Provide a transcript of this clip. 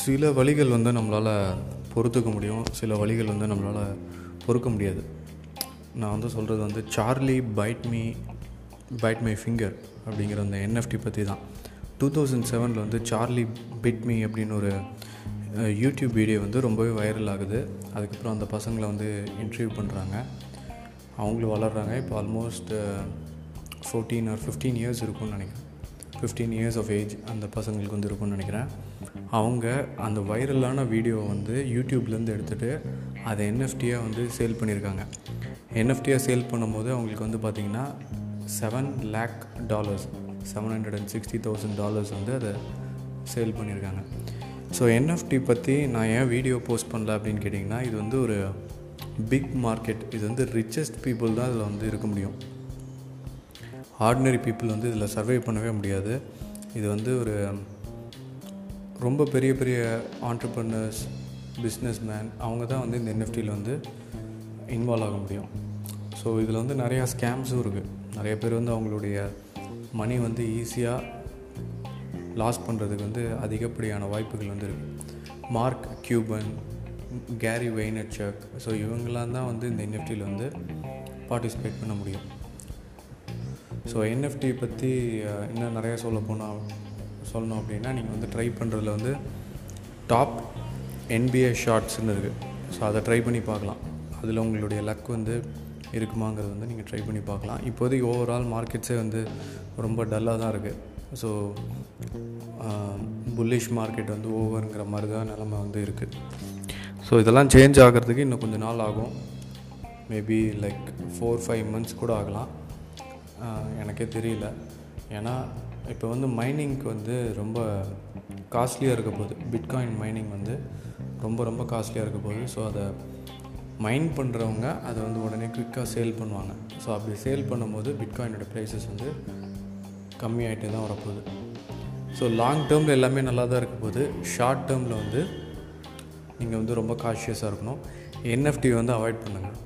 சில வழிகள் வந்து நம்மளால் பொறுத்துக்க முடியும். சில வழிகள் வந்து நம்மளால் பொறுக்க முடியாது. நான் வந்து சொல்கிறது வந்து Charlie bite me bite my finger அப்படிங்கிற அந்த என்எஃப்டி பற்றி தான். டூ தௌசண்ட் செவனில் வந்து சார்லி பிட் மீ அப்படின்னு ஒரு யூடியூப் வீடியோ வந்து ரொம்பவே வைரல் ஆகுது. அதுக்கப்புறம் அந்த பசங்களை வந்து இன்டர்வியூ பண்ணுறாங்க அவங்களும் வளர்கிறாங்க இப்போ almost fourteen or fifteen years இருக்கும்னு நினைக்கிறேன். ஃபிஃப்டீன் இயர்ஸ் ஆஃப் ஏஜ் அந்த பசங்களுக்கு வந்து இருக்கும்னு நினைக்கிறேன். அவங்க அந்த வைரலான வீடியோவை வந்து யூடியூப்லேருந்து எடுத்துகிட்டு அதை என்எஃப்டியாக வந்து சேல் பண்ணியிருக்காங்க. என்எஃப்டியாக சேல் பண்ணும்போது அவங்களுக்கு வந்து பார்த்திங்கன்னா seven lakh dollars seven hundred and sixty thousand dollars வந்து அதை சேல் பண்ணியிருக்காங்க. ஸோ என்எஃப்டி பற்றி நான் ஏன் வீடியோ போஸ்ட் பண்ணல அப்படின்னு கேட்டிங்கன்னா இது வந்து ஒரு பிக் மார்க்கெட் இது வந்து ரிச்சஸ்ட் பீப்புள் தான் இதில் வந்து இருக்க முடியும். ஆர்டினரி பீப்புள் வந்து இதில் சர்வே பண்ணவே முடியாது. இது வந்து ஒரு ரொம்ப பெரிய பெரிய ஆண்டர்பனர்ஸ் பிஸ்னஸ் மேன் அவங்க தான் வந்து இந்த என்எஃப்டியில் வந்து இன்வால்வ் ஆக முடியும். ஸோ இதில் வந்து நிறையா ஸ்கேம்ஸும் இருக்குது நிறைய பேர் வந்து அவங்களுடைய மணி வந்து ஈஸியாக லாஸ் பண்ணுறதுக்கு வந்து அதிகப்படியான வாய்ப்புகள் வந்து இருக்குது Mark Cuban Gary Vaynerchuk so இவங்களாம் தான் வந்து இந்த என்எஃப்டியில் வந்து பார்ட்டிசிபேட் பண்ண முடியும். ஸோ என்எஃப்டி பற்றி இன்னும் நிறையா சொல்ல போனால் சொல்லணும் அப்படின்னா நீங்கள் வந்து ட்ரை பண்ணுறதுல வந்து டாப் என்பிஏ ஷார்ட்ஸ்னு இருக்குது ஸோ அதை ட்ரை பண்ணி பார்க்கலாம். அதில் உங்களுடைய லக் வந்து இருக்குமாங்கிறது வந்து நீங்கள் ட்ரை பண்ணி பார்க்கலாம். இப்போதைக்கு ஓவரால் மார்க்கெட்ஸே வந்து ரொம்ப டல்லாக தான் இருக்குது ஸோ புல்லிஷ் மார்க்கெட் வந்து ஓவருங்கிற மாதிரி தான் நிலமை வந்து இருக்குது ஸோ இதெல்லாம் சேஞ்ச் ஆகிறதுக்கு இன்னும் கொஞ்சம் நாள் ஆகும். Maybe like four five months கூட ஆகலாம். எனக்கே தெரியல. ஏன்னா இப்போ வந்து மைனிங்க்கு வந்து ரொம்ப காஸ்ட்லியாக இருக்க போகுது. பிட்காயின் மைனிங் வந்து ரொம்ப ரொம்ப காஸ்ட்லியாக இருக்க போகுது. ஸோ அதை மைன் பண்ணுறவங்க அதை வந்து உடனே குயிக்காக சேல் பண்ணுவாங்க. ஸோ அப்படி சேல் பண்ணும்போது பிட்காயினோட ப்ரைஸஸ் வந்து கம்மியாகிட்டே தான் வரப்போகுது. ஸோ லாங் டேர்மில் எல்லாமே நல்லா தான் இருக்க போகுது. ஷார்ட் டேர்மில் வந்து நீங்கள் வந்து ரொம்ப காஷியஸாக இருக்கணும். என்எஃப்டி வந்து அவாய்ட் பண்ணுங்கள்